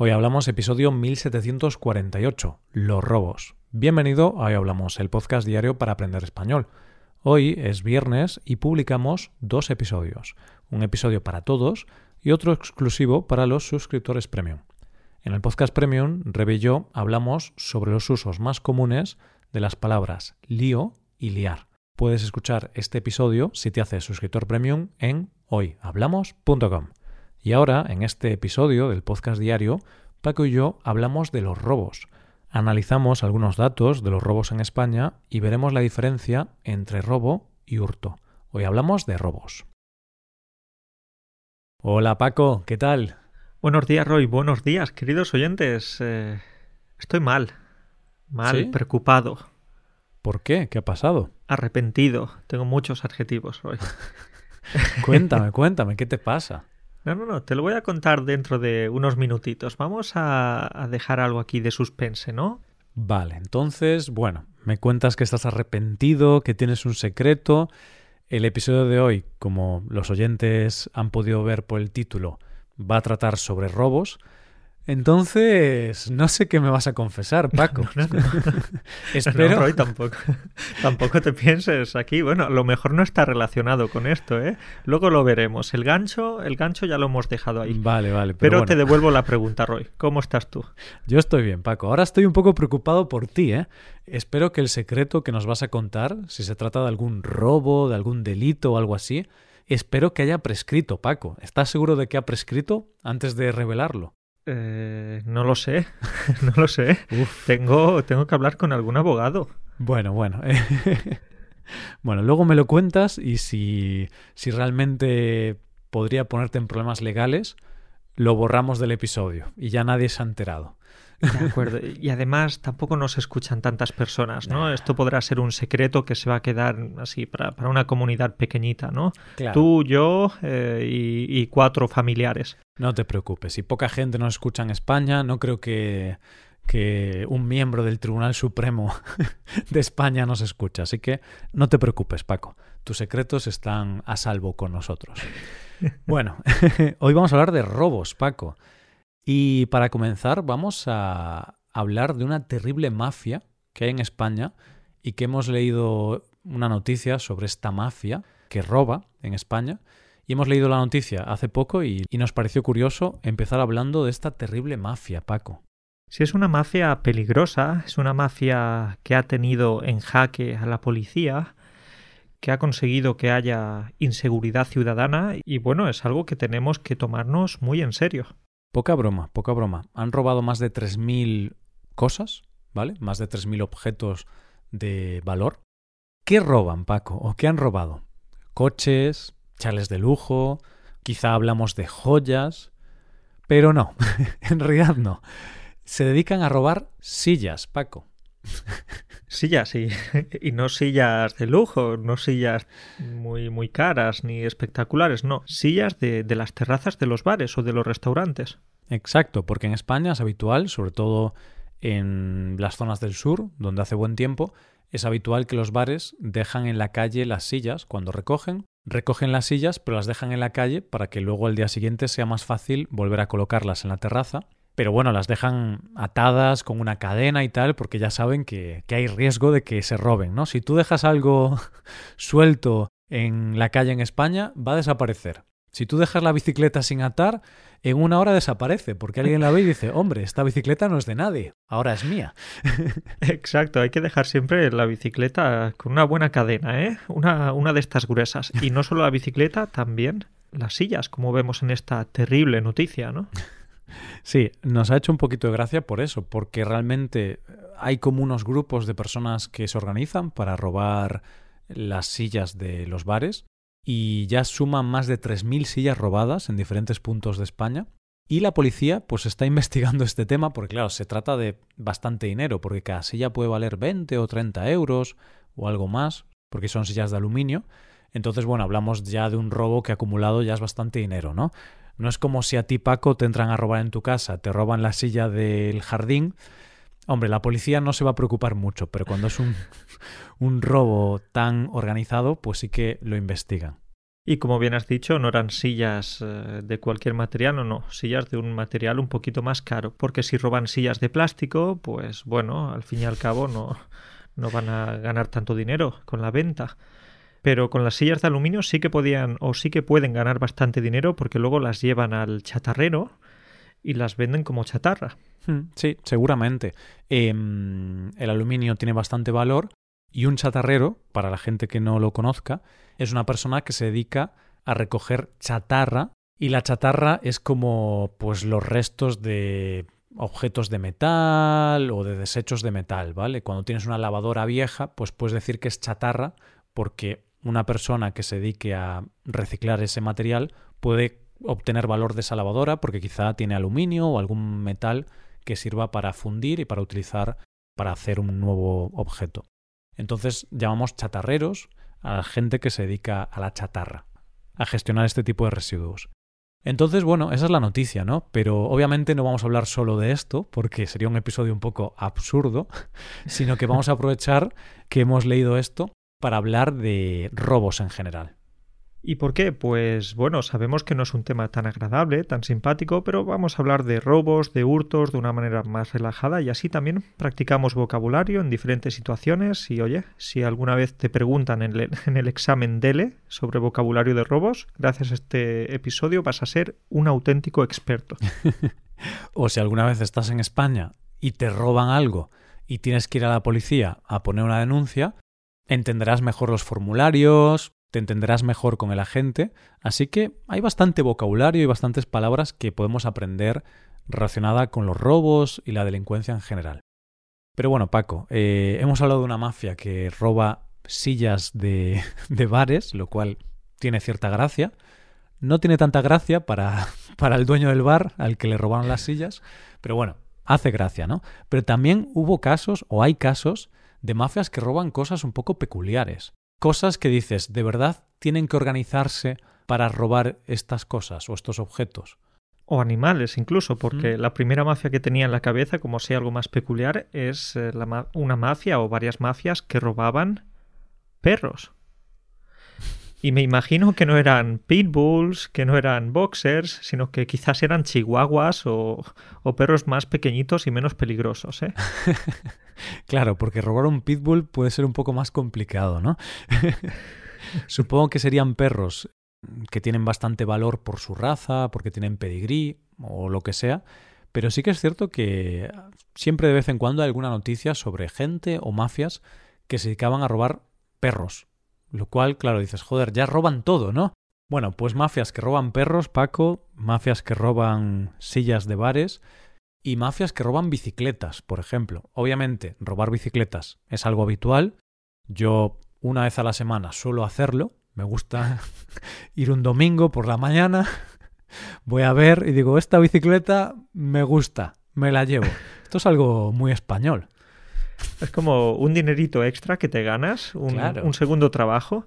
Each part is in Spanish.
Hoy hablamos episodio 1748, los robos. Bienvenido a Hoy Hablamos, el podcast diario para aprender español. Hoy es viernes y publicamos dos episodios, un episodio para todos y otro exclusivo para los suscriptores premium. En el podcast premium, Rebe y yo hablamos sobre los usos más comunes de las palabras lío y liar. Puedes escuchar este episodio si te haces suscriptor premium en hoyhablamos.com. Y ahora, en este episodio del podcast diario, Paco y yo hablamos de los robos. Analizamos algunos datos de los robos en España y veremos la diferencia entre robo y hurto. Hoy hablamos de robos. Hola Paco, ¿qué tal? Buenos días Roy, buenos días queridos oyentes. Eh, estoy mal, mal, preocupado. ¿Por qué? ¿Qué ha pasado? Arrepentido. Tengo muchos adjetivos hoy. cuéntame, cuéntame, ¿qué te pasa? No, no, no, te lo voy a contar dentro de unos minutitos. Vamos a, dejar algo aquí de suspense, ¿no? Vale, entonces, bueno, me cuentas que estás arrepentido, que tienes un secreto. El episodio de hoy, como los oyentes han podido ver por el título, va a tratar sobre robos. Entonces, no sé qué me vas a confesar, Paco. No, no, Espero. Roy, tampoco, tampoco te pienses aquí. Bueno, a lo mejor no está relacionado con esto, ¿eh? Luego lo veremos. El gancho, el gancho ya lo hemos dejado ahí. Vale, vale. Pero, te devuelvo la pregunta, Roy. ¿Cómo estás tú? Yo estoy bien, Paco. Ahora estoy un poco preocupado por ti, ¿eh? Espero que el secreto que nos vas a contar, si se trata de algún robo, de algún delito o algo así, espero que haya prescrito, Paco. ¿Estás seguro de que ha prescrito antes de revelarlo? Eh, no lo sé, no lo sé. Tengo, tengo que hablar con algún abogado. Bueno, bueno. bueno, luego me lo cuentas y si, si realmente podría ponerte en problemas legales, lo borramos del episodio y ya nadie se ha enterado. De acuerdo. Y además tampoco nos escuchan tantas personas, ¿no? Esto podrá ser un secreto que se va a quedar así para, una comunidad pequeñita, ¿no? Tú, yo eh, y, cuatro familiares. No te preocupes. Si poca gente nos escucha en España, no creo que, que un miembro del Tribunal Supremo de España nos escuche. Así que no te preocupes, Paco. Tus secretos están a salvo con nosotros. Bueno, hoy vamos a hablar de robos, Paco. Y para comenzar vamos a hablar de una terrible mafia que hay en España y que hemos leído una noticia sobre esta mafia que roba en España. Y hemos leído la noticia hace poco y, nos pareció curioso empezar hablando de esta terrible mafia, Paco. Si es una mafia peligrosa, es una mafia que ha tenido en jaque a la policía, que ha conseguido que haya inseguridad ciudadana y bueno, es algo que tenemos que tomarnos muy en serio. Poca broma, poca broma. Han robado más de 3.000 cosas, ¿vale? Más de 3.000 objetos de valor. ¿Qué roban, Paco? ¿O qué han robado? Coches, chales de lujo, quizá hablamos de joyas, pero no, en realidad no. Se dedican a robar sillas, Paco. Sillas, sí. Y no sillas de lujo, no sillas muy, muy caras ni espectaculares, no. Sillas de, de las terrazas de los bares o de los restaurantes. Exacto, porque en España es habitual, sobre todo en las zonas del sur, donde hace buen tiempo, es habitual que los bares dejan en la calle las sillas cuando recogen. Recogen las sillas, pero las dejan en la calle para que luego al día siguiente sea más fácil volver a colocarlas en la terraza pero bueno, las dejan atadas con una cadena y tal, porque ya saben que, hay riesgo de que se roben, ¿no? Si tú dejas algo suelto en la calle en España, va a desaparecer. Si tú dejas la bicicleta sin atar, en una hora desaparece, porque alguien la ve y dice, hombre, esta bicicleta no es de nadie, ahora es mía. Exacto, hay que dejar siempre la bicicleta con una buena cadena, ¿eh? Una, una de estas gruesas. Y no solo la bicicleta, también las sillas, como vemos en esta terrible noticia, ¿no? Sí, nos ha hecho un poquito de gracia por eso, porque realmente hay como unos grupos de personas que se organizan para robar las sillas de los bares y ya suman más de 3.000 sillas robadas en diferentes puntos de España. Y la policía pues está investigando este tema porque claro, se trata de bastante dinero porque cada silla puede valer 20 o 30 euros o algo más porque son sillas de aluminio. Entonces, bueno, hablamos ya de un robo que acumulado ya es bastante dinero, ¿no? No es como si a ti, Paco, te entran a robar en tu casa, te roban la silla del jardín. Hombre, la policía no se va a preocupar mucho, pero cuando es un, un robo tan organizado, pues sí que lo investigan. Y como bien has dicho, no eran sillas eh, de cualquier material, o no, sillas de un material un poquito más caro, porque si roban sillas de plástico, pues bueno, al fin y al cabo no, no van a ganar tanto dinero con la venta. Pero con las sillas de aluminio sí que podían o sí que pueden ganar bastante dinero porque luego las llevan al chatarrero y las venden como chatarra. Hmm, sí, seguramente. Em, el aluminio tiene bastante valor y un chatarrero, para la gente que no lo conozca, es una persona que se dedica a recoger chatarra y la chatarra es como pues los restos de objetos de metal o de desechos de metal, ¿vale? Cuando tienes una lavadora vieja, pues puedes decir que es chatarra porque una persona que se dedique a reciclar ese material puede obtener valor de esa lavadora porque quizá tiene aluminio o algún metal que sirva para fundir y para utilizar para hacer un nuevo objeto. Entonces llamamos chatarreros a la gente que se dedica a la chatarra, a gestionar este tipo de residuos. Entonces, bueno, esa es la noticia, ¿no? Pero obviamente no vamos a hablar solo de esto, porque sería un episodio un poco absurdo, sino que vamos a aprovechar que hemos leído esto para hablar de robos en general. ¿Y por qué? Pues bueno, sabemos que no es un tema tan agradable, tan simpático, pero vamos a hablar de robos, de hurtos de una manera más relajada y así también practicamos vocabulario en diferentes situaciones y oye, si alguna vez te preguntan en el, en el examen DELE sobre vocabulario de robos, gracias a este episodio vas a ser un auténtico experto. o si alguna vez estás en España y te roban algo y tienes que ir a la policía a poner una denuncia, entenderás mejor los formularios, te entenderás mejor con el agente, así que hay bastante vocabulario y bastantes palabras que podemos aprender relacionada con los robos y la delincuencia en general. Pero bueno, Paco, eh, hemos hablado de una mafia que roba sillas de, de, bares, lo cual tiene cierta gracia. No tiene tanta gracia para, para el dueño del bar al que le robaron las sillas, pero bueno, hace gracia, ¿no? Pero también hubo casos, o hay casos, de mafias que roban cosas un poco peculiares. Cosas que dices, ¿de verdad tienen que organizarse para robar estas cosas o estos objetos? O animales incluso, porque la primera mafia que tenía en la cabeza, como sea algo más peculiar, es eh, una mafia o varias mafias que robaban perros. Y me imagino que no eran pitbulls, que no eran boxers, sino que quizás eran chihuahuas o, perros más pequeñitos y menos peligrosos. ¿eh? claro, porque robar un pitbull puede ser un poco más complicado, ¿no? Supongo que serían perros que tienen bastante valor por su raza, porque tienen pedigrí o lo que sea, pero sí que es cierto que siempre de vez en cuando hay alguna noticia sobre gente o mafias que se dedicaban a robar perros lo cual, claro, dices, joder, ya roban todo, ¿no? Bueno, pues mafias que roban perros, Paco, mafias que roban sillas de bares y mafias que roban bicicletas, por ejemplo. Obviamente, robar bicicletas es algo habitual. Yo una vez a la semana suelo hacerlo. Me gusta ir un domingo por la mañana, voy a ver y digo, esta bicicleta me gusta, me la llevo. Esto es algo muy español. Es como un dinerito extra que te ganas, un, segundo trabajo,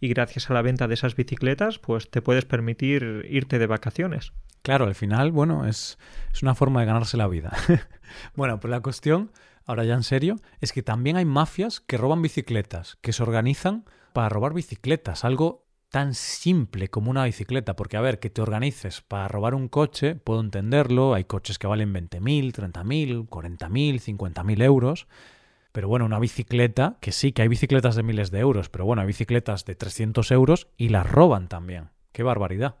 y gracias a la venta de esas bicicletas, pues te puedes permitir irte de vacaciones. Claro, al final, bueno, es, es una forma de ganarse la vida. bueno, pues la cuestión, ahora ya en serio, es que también hay mafias que roban bicicletas, que se organizan para robar bicicletas, algo tan simple como una bicicleta, porque a ver, que te organices para robar un coche, puedo entenderlo, hay coches que valen 20.000, 30.000, 40.000, 50.000 euros, pero bueno, una bicicleta, que sí, que hay bicicletas de miles de euros, pero bueno, hay bicicletas de 300 euros y las roban también. ¡Qué barbaridad!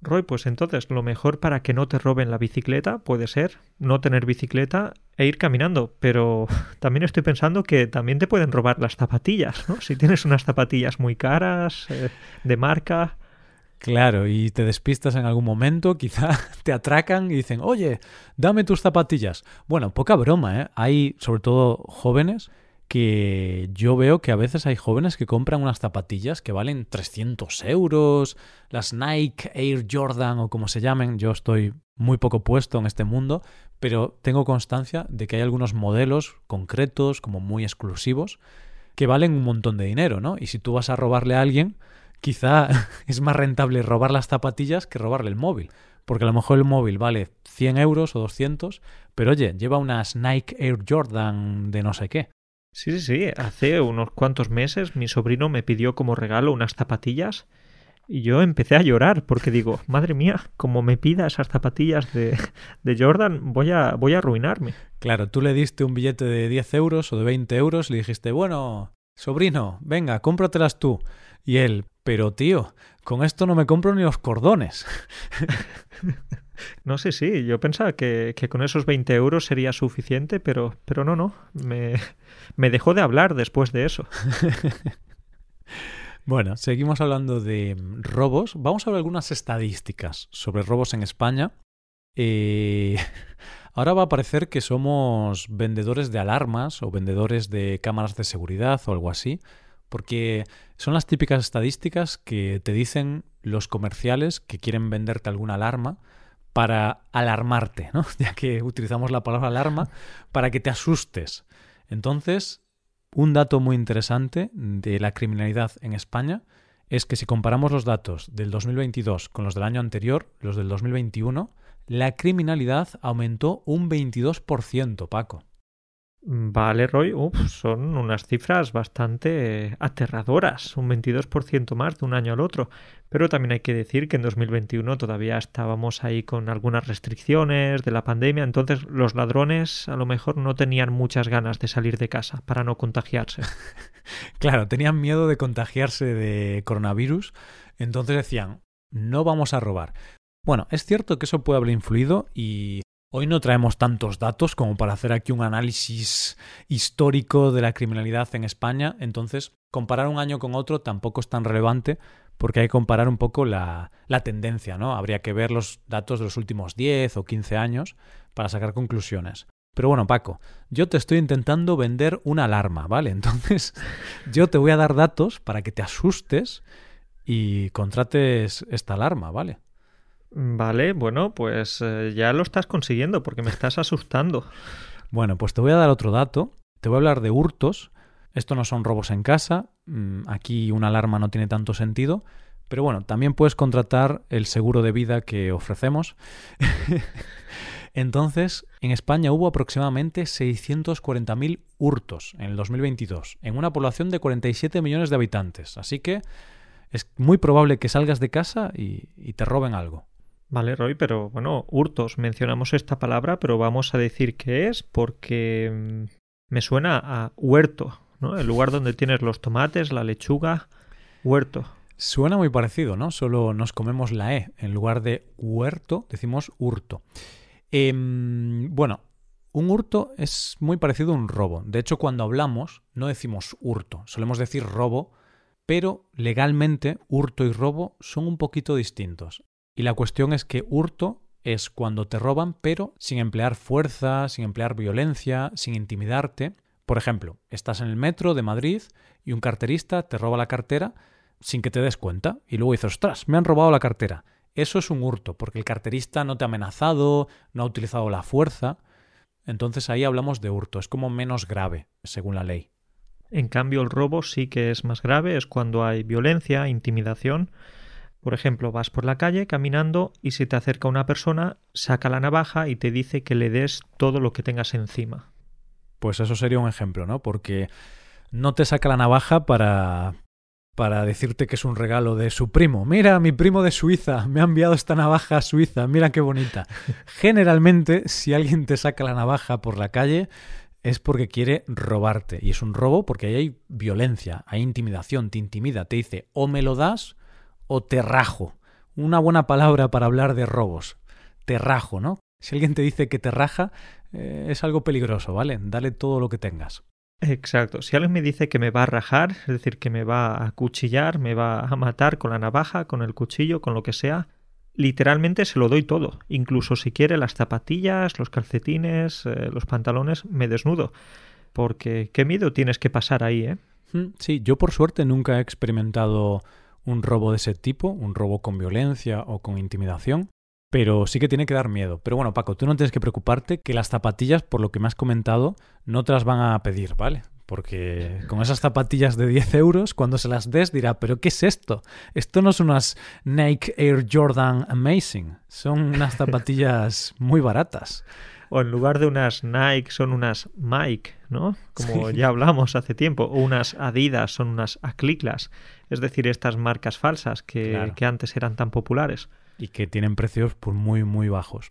Roy, pues entonces lo mejor para que no te roben la bicicleta puede ser no tener bicicleta e ir caminando, pero también estoy pensando que también te pueden robar las zapatillas, ¿no? Si tienes unas zapatillas muy caras, eh, de marca. Claro, y te despistas en algún momento, quizá te atracan y dicen, oye, dame tus zapatillas. Bueno, poca broma, ¿eh? Hay sobre todo jóvenes que yo veo que a veces hay jóvenes que compran unas zapatillas que valen 300 euros, las Nike Air Jordan o como se llamen, yo estoy muy poco puesto en este mundo, pero tengo constancia de que hay algunos modelos concretos, como muy exclusivos, que valen un montón de dinero, ¿no? Y si tú vas a robarle a alguien, quizá es más rentable robar las zapatillas que robarle el móvil. Porque a lo mejor el móvil vale 100 euros o 200, pero oye, lleva unas Nike Air Jordan de no sé qué. Sí, sí, sí. Hace unos cuantos meses mi sobrino me pidió como regalo unas zapatillas Y yo empecé a llorar porque digo, madre mía, como me pida esas zapatillas de, de Jordan, voy a, voy a arruinarme. Claro, tú le diste un billete de 10 euros o de 20 euros y le dijiste, bueno, sobrino, venga, cómpratelas tú. Y él, pero tío, con esto no me compro ni los cordones. No sé, sí, yo pensaba que, que, con esos 20 euros sería suficiente, pero, pero no, no, me, me dejó de hablar después de eso. bueno, seguimos hablando de robos. Vamos a ver algunas estadísticas sobre robos en España. Eh, ahora va a parecer que somos vendedores de alarmas o vendedores de cámaras de seguridad o algo así, porque son las típicas estadísticas que te dicen los comerciales que quieren venderte alguna alarma para alarmarte, ¿no? Ya que utilizamos la palabra alarma para que te asustes. Entonces, un dato muy interesante de la criminalidad en España es que si comparamos los datos del 2022 con los del año anterior, los del 2021, la criminalidad aumentó un 22%, Paco. Vale, Roy, Uf, son unas cifras bastante aterradoras, un 22% más de un año al otro. Pero también hay que decir que en 2021 todavía estábamos ahí con algunas restricciones de la pandemia, entonces los ladrones a lo mejor no tenían muchas ganas de salir de casa para no contagiarse. claro, tenían miedo de contagiarse de coronavirus, entonces decían, no vamos a robar. Bueno, es cierto que eso puede haber influido y Hoy no traemos tantos datos como para hacer aquí un análisis histórico de la criminalidad en España, entonces comparar un año con otro tampoco es tan relevante porque hay que comparar un poco la, la tendencia, ¿no? Habría que ver los datos de los últimos 10 o 15 años para sacar conclusiones. Pero bueno, Paco, yo te estoy intentando vender una alarma, ¿vale? Entonces yo te voy a dar datos para que te asustes y contrates esta alarma, ¿vale? Vale, bueno, pues eh, ya lo estás consiguiendo porque me estás asustando. Bueno, pues te voy a dar otro dato. Te voy a hablar de hurtos. Esto no son robos en casa. Mm, aquí una alarma no tiene tanto sentido. Pero bueno, también puedes contratar el seguro de vida que ofrecemos. Entonces, en España hubo aproximadamente 640.000 hurtos en el 2022, en una población de 47 millones de habitantes. Así que es muy probable que salgas de casa y, y te roben algo. Vale, Roy, pero bueno, hurtos, mencionamos esta palabra, pero vamos a decir qué es porque mm, me suena a huerto, ¿no? El lugar donde tienes los tomates, la lechuga, huerto. Suena muy parecido, ¿no? Solo nos comemos la E. En lugar de huerto, decimos hurto. Em, bueno, un hurto es muy parecido a un robo. De hecho, cuando hablamos, no decimos hurto, solemos decir robo, pero legalmente hurto y robo son un poquito distintos. Y la cuestión es que hurto es cuando te roban, pero sin emplear fuerza, sin emplear violencia, sin intimidarte. Por ejemplo, estás en el metro de Madrid y un carterista te roba la cartera sin que te des cuenta y luego dices, ostras, me han robado la cartera. Eso es un hurto, porque el carterista no te ha amenazado, no ha utilizado la fuerza. Entonces ahí hablamos de hurto, es como menos grave, según la ley. En cambio, el robo sí que es más grave, es cuando hay violencia, intimidación por ejemplo, vas por la calle caminando y se te acerca una persona, saca la navaja y te dice que le des todo lo que tengas encima. Pues eso sería un ejemplo, ¿no? Porque no te saca la navaja para para decirte que es un regalo de su primo. Mira, mi primo de Suiza me ha enviado esta navaja a Suiza, mira qué bonita. Generalmente, si alguien te saca la navaja por la calle, es porque quiere robarte. Y es un robo porque ahí hay violencia, hay intimidación, te intimida, te dice o me lo das o terrajo. Una buena palabra para hablar de robos. Terrajo, ¿no? Si alguien te dice que te raja, eh, es algo peligroso, ¿vale? Dale todo lo que tengas. Exacto. Si alguien me dice que me va a rajar, es decir, que me va a cuchillar, me va a matar con la navaja, con el cuchillo, con lo que sea, literalmente se lo doy todo. Incluso si quiere las zapatillas, los calcetines, eh, los pantalones, me desnudo. Porque qué miedo tienes que pasar ahí, ¿eh? Mm, sí, yo por suerte nunca he experimentado un robo de ese tipo, un robo con violencia o con intimidación, pero sí que tiene que dar miedo. Pero bueno, Paco, tú no tienes que preocuparte que las zapatillas, por lo que me has comentado, no te las van a pedir, ¿vale? Porque con esas zapatillas de 10 euros, cuando se las des, dirá, ¿pero qué es esto? Esto no son unas Nike Air Jordan Amazing, son unas zapatillas muy baratas. O en lugar de unas Nike son unas Mike, ¿no? Como ya hablamos hace tiempo, o unas Adidas son unas Acliclas, es decir, estas marcas falsas que, que antes eran tan populares. Y que tienen precios por muy, muy bajos.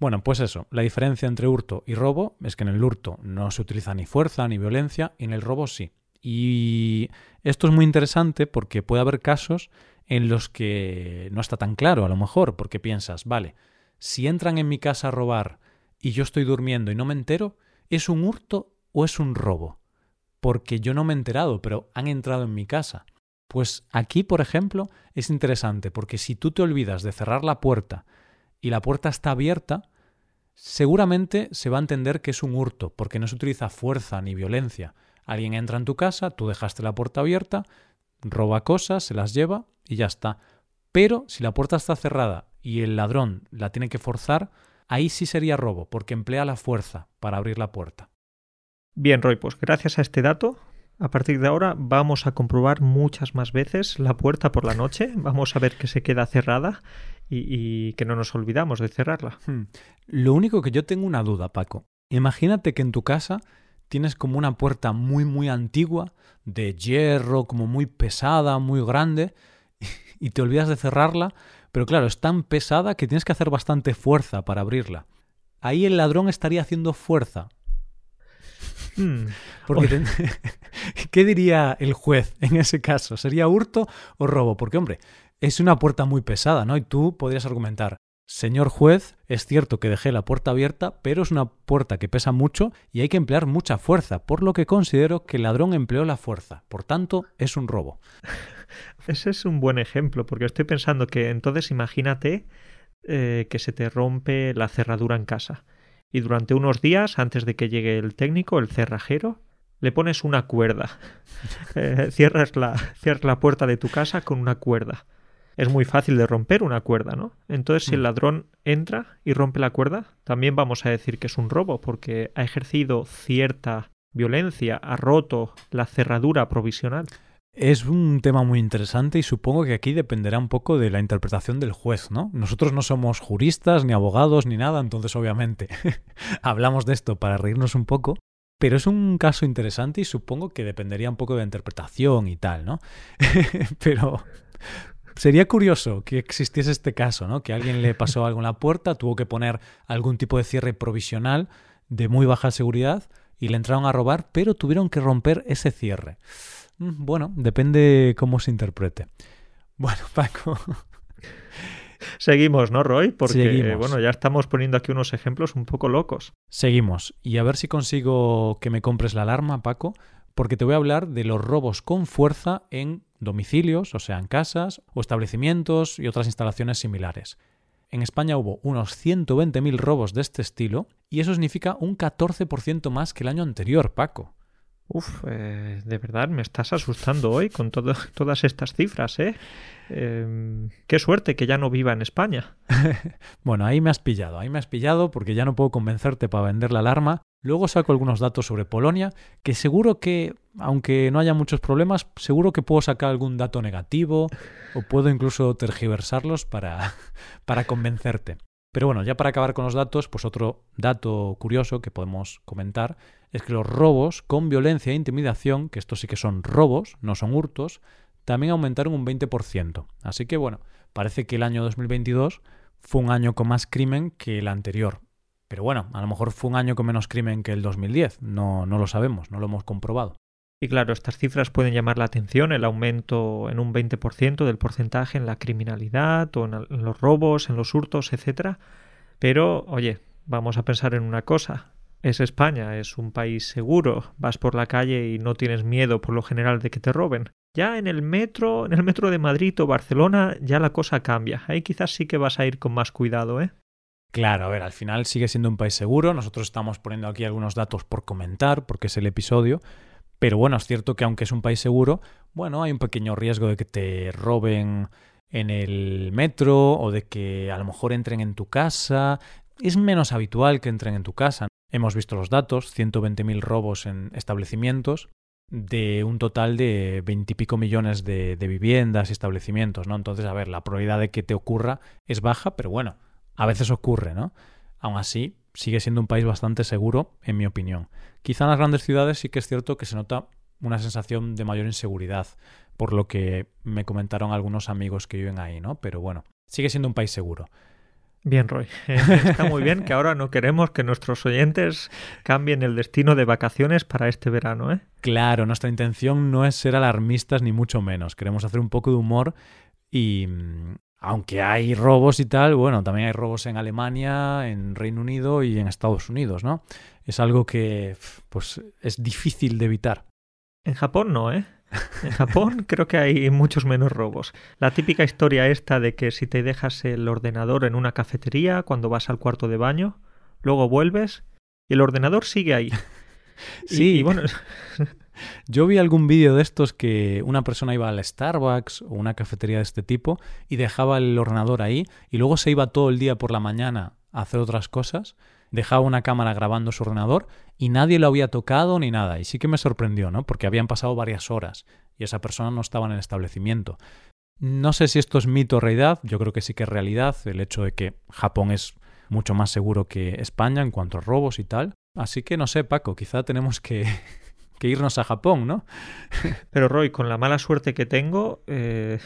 Bueno, pues eso, la diferencia entre hurto y robo es que en el hurto no se utiliza ni fuerza ni violencia y en el robo sí. Y esto es muy interesante porque puede haber casos en los que no está tan claro a lo mejor, porque piensas, vale, si entran en mi casa a robar y yo estoy durmiendo y no me entero, ¿es un hurto o es un robo? Porque yo no me he enterado, pero han entrado en mi casa. Pues aquí, por ejemplo, es interesante porque si tú te olvidas de cerrar la puerta y la puerta está abierta, seguramente se va a entender que es un hurto, porque no se utiliza fuerza ni violencia. Alguien entra en tu casa, tú dejaste la puerta abierta, roba cosas, se las lleva y ya está. Pero si la puerta está cerrada y el ladrón la tiene que forzar, ahí sí sería robo, porque emplea la fuerza para abrir la puerta. Bien, Roy, pues gracias a este dato a partir de ahora vamos a comprobar muchas más veces la puerta por la noche, vamos a ver que se queda cerrada y, que no nos olvidamos de cerrarla. Hmm. Lo único que yo tengo una duda, Paco. Imagínate que en tu casa tienes como una puerta muy muy antigua, de hierro, como muy pesada, muy grande, y te olvidas de cerrarla, pero claro, es tan pesada que tienes que hacer bastante fuerza para abrirla. Ahí el ladrón estaría haciendo fuerza Hmm. Porque ¿Qué diría el juez en ese caso? ¿Sería hurto o robo? Porque, hombre, es una puerta muy pesada, ¿no? Y tú podrías argumentar, señor juez, es cierto que dejé la puerta abierta, pero es una puerta que pesa mucho y hay que emplear mucha fuerza, por lo que considero que el ladrón empleó la fuerza. Por tanto, es un robo. Ese es un buen ejemplo, porque estoy pensando que entonces imagínate eh, que se te rompe la cerradura en casa y durante unos días, antes de que llegue el técnico, el cerrajero, le pones una cuerda. Eh, cierras, la, cierras la puerta de tu casa con una cuerda. Es muy fácil de romper una cuerda, ¿no? Entonces, si el mm. ladrón entra y rompe la cuerda, también vamos a decir que es un robo, porque ha ejercido cierta violencia, ha roto la cerradura provisional. Es un tema muy interesante y supongo que aquí dependerá un poco de la interpretación del juez, ¿no? Nosotros no somos juristas, ni abogados, ni nada, entonces obviamente hablamos de esto para reírnos un poco, pero es un caso interesante y supongo que dependería un poco de la interpretación y tal, ¿no? pero sería curioso que existiese este caso, ¿no? Que alguien le pasó algo en la puerta, tuvo que poner algún tipo de cierre provisional de muy baja seguridad y le entraron a robar, pero tuvieron que romper ese cierre. Mm, bueno, depende cómo se interprete. Bueno, Paco. Seguimos, ¿no, Roy? Porque, bueno, ya estamos poniendo aquí unos ejemplos un poco locos. Seguimos. Y a ver si consigo que me compres la alarma, Paco, porque te voy a hablar de los robos con fuerza en domicilios, o sea, en casas o establecimientos y otras instalaciones similares. En España hubo unos 120.000 robos de este estilo y eso significa un 14% más que el año anterior, Paco. Uf, eh, de verdad me estás asustando hoy con todas estas cifras, ¿eh? Em, qué suerte que ya no viva en España. bueno, ahí me has pillado, ahí me has pillado porque ya no puedo convencerte para vender la alarma. Luego saco algunos datos sobre Polonia, que seguro que, aunque no haya muchos problemas, seguro que puedo sacar algún dato negativo o puedo incluso tergiversarlos para, para convencerte. Pero bueno, ya para acabar con los datos, pues otro dato curioso que podemos comentar es que los robos con violencia e intimidación, que estos sí que son robos, no son hurtos, también aumentaron un 20%. Así que bueno, parece que el año 2022 fue un año con más crimen que el anterior. Pero bueno, a lo mejor fue un año con menos crimen que el 2010. No, no lo sabemos, no lo hemos comprobado. Y claro, estas cifras pueden llamar la atención, el aumento en un 20% del porcentaje en la criminalidad o en los robos, en los hurtos, etc. Pero, oye, vamos a pensar en una cosa es España, es un país seguro, vas por la calle y no tienes miedo por lo general de que te roben. Ya en el metro, en el metro de Madrid o Barcelona, ya la cosa cambia. Ahí quizás sí que vas a ir con más cuidado, ¿eh? Claro, a ver, al final sigue siendo un país seguro. Nosotros estamos poniendo aquí algunos datos por comentar, porque es el episodio. Pero bueno, es cierto que aunque es un país seguro, bueno, hay un pequeño riesgo de que te roben en el metro o de que a lo mejor entren en tu casa. Es menos habitual que entren en tu casa. Hemos visto los datos, 120.000 robos en establecimientos de un total de veintipico millones de, viviendas y establecimientos, ¿no? Entonces, a ver, la probabilidad de que te ocurra es baja, pero bueno, a veces ocurre, ¿no? Aún así, sigue siendo un país bastante seguro, en mi opinión. Quizá en las grandes ciudades sí que es cierto que se nota una sensación de mayor inseguridad, por lo que me comentaron algunos amigos que viven ahí, ¿no? Pero bueno, sigue siendo un país seguro. Bien, Roy. Eh, está muy bien que ahora no queremos que nuestros oyentes cambien el destino de vacaciones para este verano, ¿eh? Claro, nuestra intención no es ser alarmistas ni mucho menos. Queremos hacer un poco de humor y aunque hay robos y tal, bueno, también hay robos en Alemania, en Reino Unido y en Estados Unidos, ¿no? Es algo que pues es difícil de evitar. En Japón no, ¿eh? En Japón creo que hay muchos menos robos. La típica historia esta de que si te dejas el ordenador en una cafetería cuando vas al cuarto de baño, luego vuelves y el ordenador sigue ahí. Sí, y, bueno. Yo vi algún vídeo de estos que una persona iba al Starbucks o una cafetería de este tipo y dejaba el ordenador ahí y luego se iba todo el día por la mañana a hacer otras cosas dejaba una cámara grabando su ordenador y nadie lo había tocado ni nada. Y sí que me sorprendió, ¿no? Porque habían pasado varias horas y esa persona no estaba en el establecimiento. No sé si esto es mito o realidad, yo creo que sí que es realidad, el hecho de que Japón es mucho más seguro que España en cuanto a robos y tal. Así que no sé, Paco, quizá tenemos que, que irnos a Japón, ¿no? Pero Roy, con la mala suerte que tengo, eh,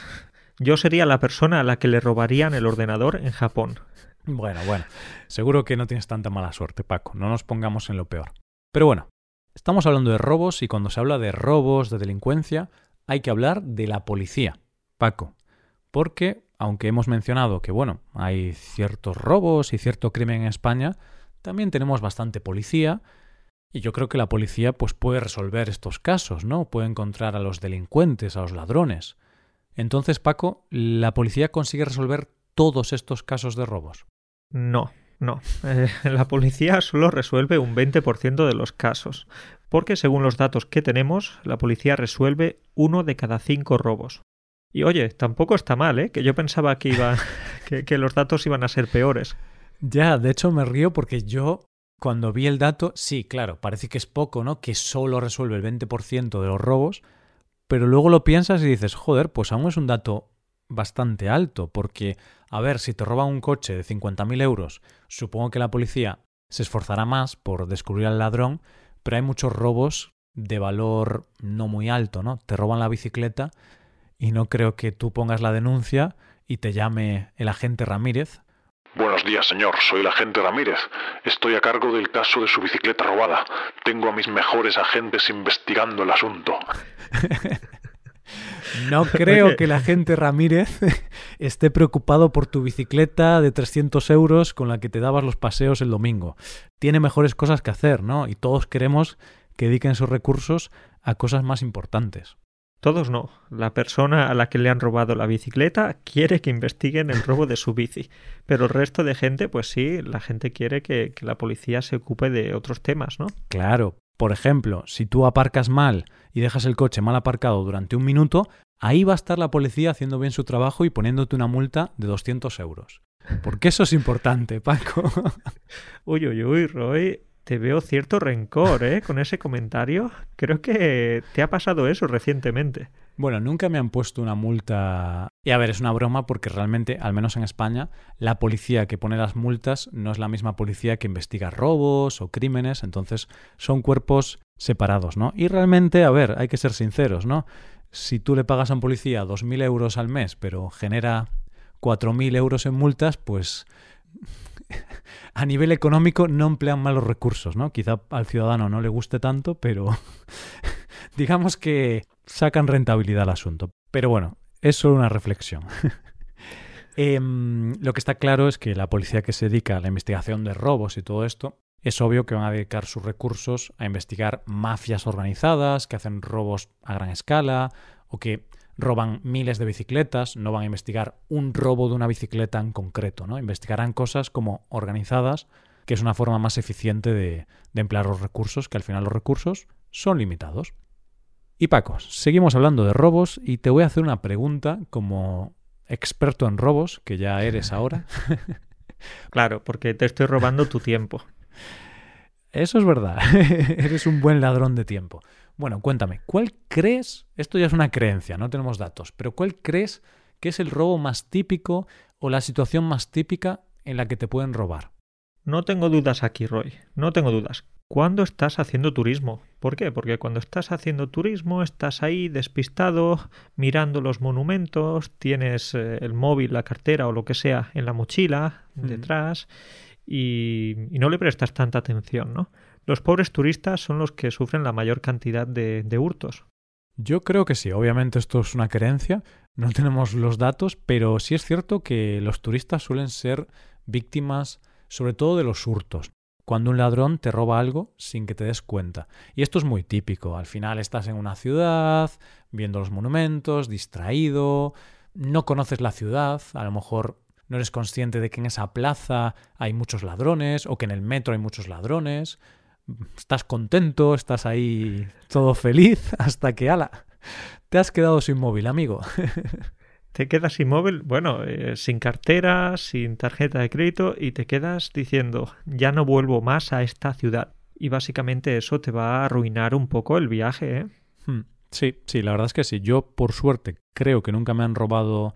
yo sería la persona a la que le robarían el ordenador en Japón. Bueno, bueno, seguro que no tienes tanta mala suerte, Paco, no nos pongamos en lo peor. Pero bueno, estamos hablando de robos y cuando se habla de robos, de delincuencia, hay que hablar de la policía, Paco, porque aunque hemos mencionado que, bueno, hay ciertos robos y cierto crimen en España, también tenemos bastante policía y yo creo que la policía pues puede resolver estos casos, ¿no? Puede encontrar a los delincuentes, a los ladrones. Entonces, Paco, ¿la policía consigue resolver todos estos casos de robos? No, no. Eh, la policía solo resuelve un 20% de los casos, porque según los datos que tenemos, la policía resuelve uno de cada cinco robos. Y oye, tampoco está mal, ¿eh? Que yo pensaba que, iba, que, que los datos iban a ser peores. Ya, de hecho me río porque yo cuando vi el dato, sí, claro, parece que es poco, ¿no? Que solo resuelve el 20% de los robos, pero luego lo piensas y dices, joder, pues aún es un dato bastante alto, porque, a ver, si te roban un coche de 50.000 euros, supongo que la policía se esforzará más por descubrir al ladrón, pero hay muchos robos de valor no muy alto, ¿no? Te roban la bicicleta y no creo que tú pongas la denuncia y te llame el agente Ramírez. Buenos días, señor. Soy el agente Ramírez. Estoy a cargo del caso de su bicicleta robada. Tengo a mis mejores agentes investigando el asunto. No creo que la gente Ramírez esté preocupado por tu bicicleta de 300 euros con la que te dabas los paseos el domingo. Tiene mejores cosas que hacer, ¿no? Y todos queremos que dediquen sus recursos a cosas más importantes. Todos no. La persona a la que le han robado la bicicleta quiere que investiguen el robo de su bici. Pero el resto de gente, pues sí, la gente quiere que, que la policía se ocupe de otros temas, ¿no? Claro, por ejemplo, si tú aparcas mal y dejas el coche mal aparcado durante un minuto, ahí va a estar la policía haciendo bien su trabajo y poniéndote una multa de 200 euros. Porque eso es importante, Paco. uy, uy, uy, Roy. Te veo cierto rencor, ¿eh? Con ese comentario. Creo que te ha pasado eso recientemente. Bueno, nunca me han puesto una multa. Y a ver, es una broma porque realmente, al menos en España, la policía que pone las multas no es la misma policía que investiga robos o crímenes, entonces son cuerpos separados, ¿no? Y realmente, a ver, hay que ser sinceros, ¿no? Si tú le pagas a un policía 2.000 euros al mes, pero genera 4.000 euros en multas, pues a nivel económico no emplean malos recursos, ¿no? Quizá al ciudadano no le guste tanto, pero digamos que sacan rentabilidad al asunto. Pero bueno, es solo una reflexión. Em, lo que está claro es que la policía que se dedica a la investigación de robos y todo esto, es obvio que van a dedicar sus recursos a investigar mafias organizadas que hacen robos a gran escala o que roban miles de bicicletas, no van a investigar un robo de una bicicleta en concreto, ¿no? Investigarán cosas como organizadas, que es una forma más eficiente de, de emplear los recursos, que al final los recursos son limitados. Y Paco, seguimos hablando de robos y te voy a hacer una pregunta como experto en robos, que ya eres ahora. claro, porque te estoy robando tu tiempo. Eso es verdad, eres un buen ladrón de tiempo. Bueno, cuéntame, ¿cuál crees, esto ya es una creencia, no tenemos datos, pero cuál crees que es el robo más típico o la situación más típica en la que te pueden robar? No tengo dudas aquí, Roy. No tengo dudas. ¿Cuándo estás haciendo turismo? ¿Por qué? Porque cuando estás haciendo turismo estás ahí despistado, mirando los monumentos, tienes eh, el móvil, la cartera o lo que sea en la mochila detrás y, no le prestas tanta atención, ¿no? Los pobres turistas son los que sufren la mayor cantidad de, de hurtos. Yo creo que sí, obviamente esto es una creencia, no tenemos los datos, pero sí es cierto que los turistas suelen ser víctimas sobre todo de los hurtos. Cuando un ladrón te roba algo sin que te des cuenta. Y esto es muy típico. Al final estás en una ciudad, viendo los monumentos, distraído, no conoces la ciudad, a lo mejor no eres consciente de que en esa plaza hay muchos ladrones o que en el metro hay muchos ladrones. Estás contento, estás ahí todo feliz hasta que, ala, te has quedado sin móvil, amigo. te quedas inmóvil, bueno, eh, sin cartera, sin tarjeta de crédito y te quedas diciendo, ya no vuelvo más a esta ciudad. Y básicamente eso te va a arruinar un poco el viaje, ¿eh? Hmm. Sí, sí, la verdad es que sí. Yo, por suerte, creo que nunca me han robado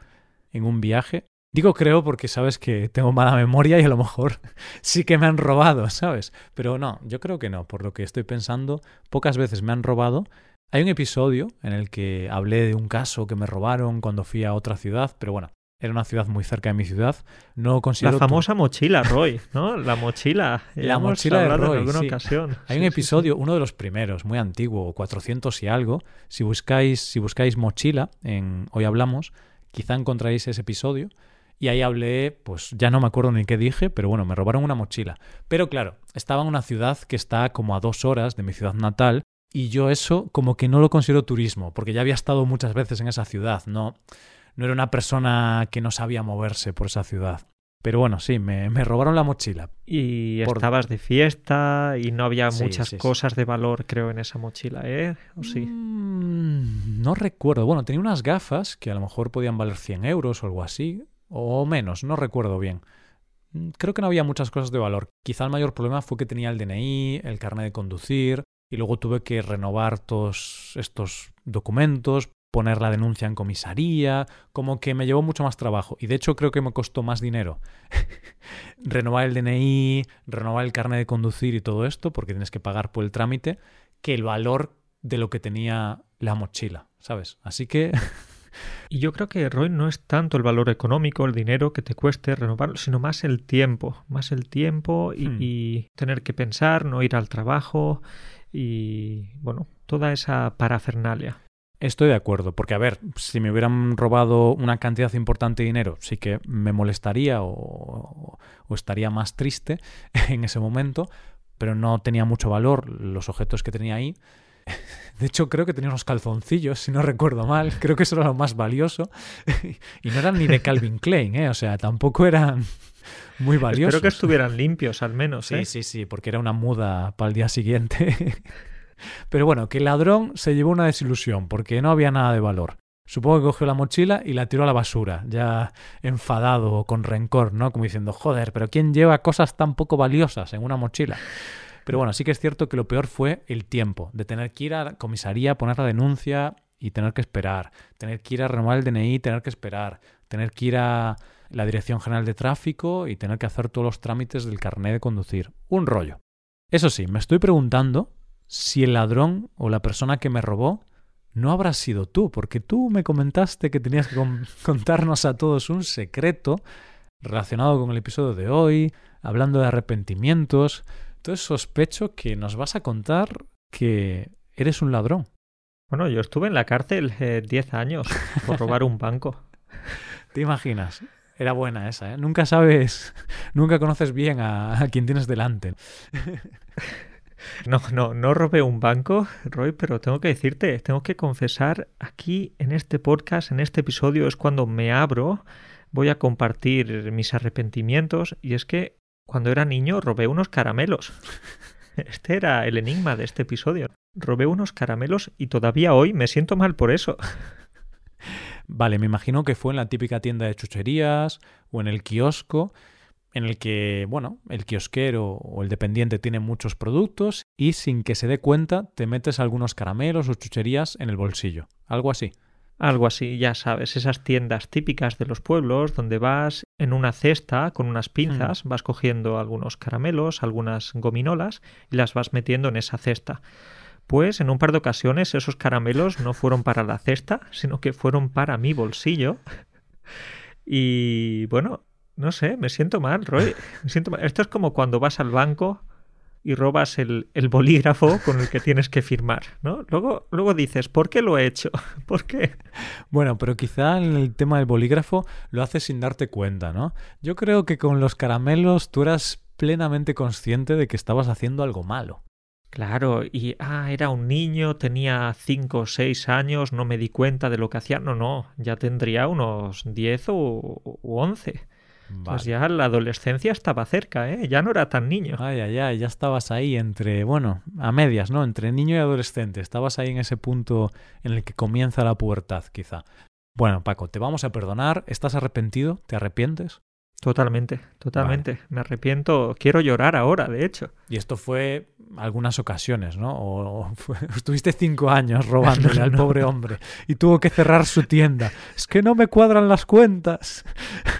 en un viaje. Digo creo porque sabes que tengo mala memoria y a lo mejor sí que me han robado, ¿sabes? Pero no, yo creo que no. Por lo que estoy pensando, pocas veces me han robado hay un episodio en el que hablé de un caso que me robaron cuando fui a otra ciudad, pero bueno, era una ciudad muy cerca de mi ciudad. No considero la famosa mochila, Roy, ¿no? La mochila. la mochila de Roy, en alguna ocasión. Hay un episodio, uno de los primeros, muy antiguo, 400 y algo. Si buscáis, si buscáis mochila en Hoy Hablamos, quizá encontraréis ese episodio. Y ahí hablé, pues ya no me acuerdo ni qué dije, pero bueno, me robaron una mochila. Pero claro, estaba en una ciudad que está como a dos horas de mi ciudad natal y yo eso como que no lo considero turismo, porque ya había estado muchas veces en esa ciudad, no, no era una persona que no sabía moverse por esa ciudad. Pero bueno, sí, me, me robaron la mochila. Y estabas de fiesta y no había muchas cosas de valor, creo, en esa mochila, ¿eh? ¿O sí? Mm, no recuerdo. Bueno, tenía unas gafas que a lo mejor podían valer 100 euros o algo así, o menos, no recuerdo bien. Mm, creo que no había muchas cosas de valor. Quizá el mayor problema fue que tenía el DNI, el carnet de conducir, y luego tuve que renovar todos estos documentos, poner la denuncia en comisaría, como que me llevó mucho más trabajo y de hecho creo que me costó más dinero renovar el DNI, renovar el carnet de conducir y todo esto, porque tienes que pagar por el trámite, que el valor de lo que tenía la mochila, ¿sabes? Así que... Y yo creo que, Roy, no es tanto el valor económico, el dinero que te cueste renovarlo, sino más el tiempo, más el tiempo y, hmm. y tener que pensar, no ir al trabajo, y bueno, toda esa parafernalia. Estoy de acuerdo, porque a ver, si me hubieran robado una cantidad importante de dinero, sí que me molestaría o, o, estaría más triste en ese momento, pero no tenía mucho valor los objetos que tenía ahí. De hecho, creo que tenía unos calzoncillos, si no recuerdo mal. Creo que eso era lo más valioso. Y no eran ni de Calvin Klein, ¿eh? O sea, tampoco eran muy valiosos. Espero que estuvieran limpios al menos. Sí, ¿eh? sí, sí, porque era una muda para el día siguiente. Pero bueno, que el ladrón se llevó una desilusión porque no había nada de valor. Supongo que cogió la mochila y la tiró a la basura, ya enfadado o con rencor, ¿no? Como diciendo, joder, pero ¿quién lleva cosas tan poco valiosas en una mochila? Pero bueno, sí que es cierto que lo peor fue el tiempo, de tener que ir a la comisaría, poner la denuncia y tener que esperar, tener que ir a renovar el DNI, tener que esperar, tener que ir a la Dirección General de Tráfico y tener que hacer todos los trámites del carnet de conducir. Un rollo. Eso sí, me estoy preguntando si el ladrón o la persona que me robó no habrá sido tú, porque tú me comentaste que tenías que contarnos a todos un secreto relacionado con el episodio de hoy, hablando de arrepentimientos. Entonces sospecho que nos vas a contar que eres un ladrón. Bueno, yo estuve en la cárcel 10 eh, años por robar un banco. ¿Te imaginas? Era buena esa, ¿eh? Nunca sabes, nunca conoces bien a, a quien tienes delante. No, no, no robé un banco, Roy, pero tengo que decirte, tengo que confesar aquí en este podcast, en este episodio, es cuando me abro, voy a compartir mis arrepentimientos y es que cuando era niño robé unos caramelos. Este era el enigma de este episodio. Robé unos caramelos y todavía hoy me siento mal por eso. Vale, me imagino que fue en la típica tienda de chucherías o en el kiosco en el que, bueno, el kiosquero o el dependiente tiene muchos productos y sin que se dé cuenta te metes algunos caramelos o chucherías en el bolsillo. Algo así. Algo así, ya sabes, esas tiendas típicas de los pueblos donde vas en una cesta con unas pinzas, vas cogiendo algunos caramelos, algunas gominolas y las vas metiendo en esa cesta. Pues en un par de ocasiones esos caramelos no fueron para la cesta, sino que fueron para mi bolsillo. Y bueno, no sé, me siento mal, Roy. Me siento mal. Esto es como cuando vas al banco y robas el, el, bolígrafo con el que tienes que firmar, ¿no? Luego, luego dices, ¿por qué lo he hecho? ¿Por qué? Bueno, pero quizá en el tema del bolígrafo lo haces sin darte cuenta, ¿no? Yo creo que con los caramelos tú eras plenamente consciente de que estabas haciendo algo malo. Claro, y ah, era un niño, tenía cinco o seis años, no me di cuenta de lo que hacía. No, no, ya tendría unos diez o Pues ya la adolescencia estaba cerca, ¿eh? Ya no era tan niño. Ay, ay, ay, ya estabas ahí entre, bueno, a medias, ¿no? Entre niño y adolescente. Estabas ahí en ese punto en el que comienza la pubertad, quizá. Bueno, Paco, te vamos a perdonar. ¿Estás arrepentido? ¿Te arrepientes? Totalmente, totalmente. Me arrepiento. Quiero llorar ahora, de hecho. Y esto fue algunas ocasiones, ¿no? O, estuviste cinco años robándole al pobre hombre y tuvo que cerrar su tienda. Es que no me cuadran las cuentas.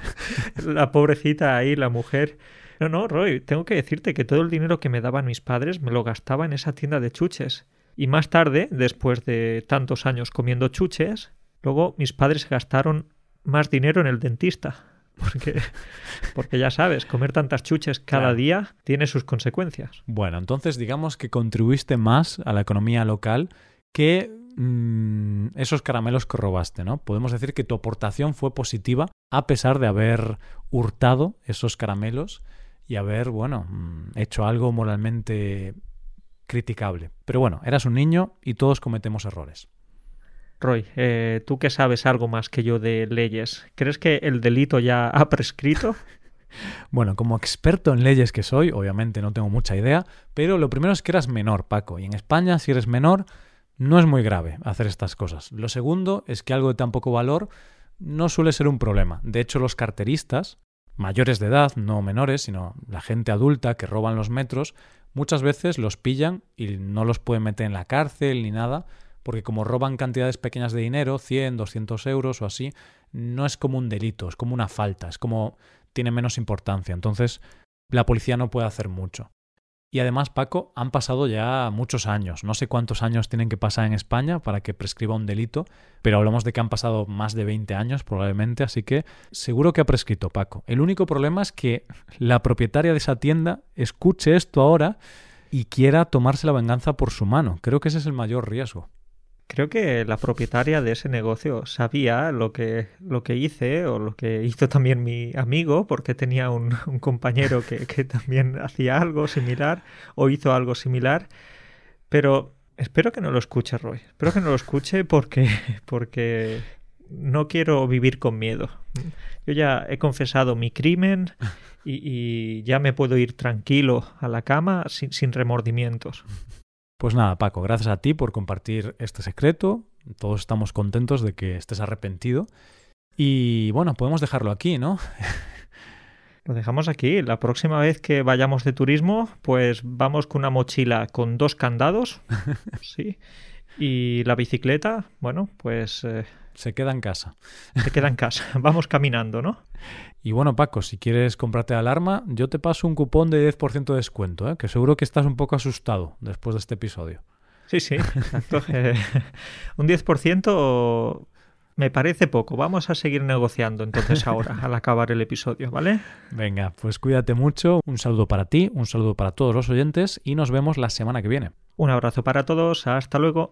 La pobrecita ahí, la mujer. No, no, Roy, tengo que decirte que todo el dinero que me daban mis padres me lo gastaba en esa tienda de chuches. Y más tarde, después de tantos años comiendo chuches, luego mis padres gastaron más dinero en el dentista. Porque, porque ya sabes, comer tantas chuches cada día tiene sus consecuencias. Bueno, entonces digamos que contribuiste más a la economía local que mm, esos caramelos que robaste, ¿no? Podemos decir que tu aportación fue positiva a pesar de haber hurtado esos caramelos y haber, bueno, mm, hecho algo moralmente criticable. Pero bueno, eras un niño y todos cometemos errores. Roy, eh, tú que sabes algo más que yo de leyes, ¿crees que el delito ya ha prescrito? Bueno, como experto en leyes que soy, obviamente no tengo mucha idea, pero lo primero es que eras menor, Paco, y en España si eres menor no es muy grave hacer estas cosas. Lo segundo es que algo de tan poco valor no suele ser un problema. De hecho, los carteristas, mayores de edad, no menores, sino la gente adulta que roban los metros, muchas veces los pillan y no los pueden meter en la cárcel ni nada, porque como roban cantidades pequeñas de dinero, 100, 200 euros o así, no es como un delito, es como una falta, es como tiene menos importancia. Entonces, la policía no puede hacer mucho. Y además, Paco, han pasado ya muchos años. No sé cuántos años tienen que pasar en España para que prescriba un delito, pero hablamos de que han pasado más de 20 años probablemente, así que seguro que ha prescrito, Paco. El único problema es que la propietaria de esa tienda escuche esto ahora y quiera tomarse la venganza por su mano. Creo que ese es el mayor riesgo. Creo que la propietaria de ese negocio sabía lo que, lo que hice o lo que hizo también mi amigo, porque tenía un, compañero que, que, también hacía algo similar o hizo algo similar. Pero espero que no lo escuche, Roy. Espero que no lo escuche porque, porque no quiero vivir con miedo. Yo ya he confesado mi crimen y, y ya me puedo ir tranquilo a la cama sin, sin remordimientos. Pues nada, Paco, gracias a ti por compartir este secreto. Todos estamos contentos de que estés arrepentido. Y bueno, podemos dejarlo aquí, ¿no? Lo dejamos aquí. La próxima vez que vayamos de turismo, pues vamos con una mochila con dos candados. sí. Y la bicicleta, bueno, pues... Eh, se queda en casa. Se queda en casa. Vamos caminando, ¿no? Y bueno, Paco, si quieres comprarte alarma, yo te paso un cupón de 10% de descuento, ¿eh? que seguro que estás un poco asustado después de este episodio. Sí, sí, exacto. Eh, un 10% me parece poco. Vamos a seguir negociando entonces ahora, al acabar el episodio, ¿vale? Venga, pues cuídate mucho. Un saludo para ti, un saludo para todos los oyentes y nos vemos la semana que viene. Un abrazo para todos. Hasta luego.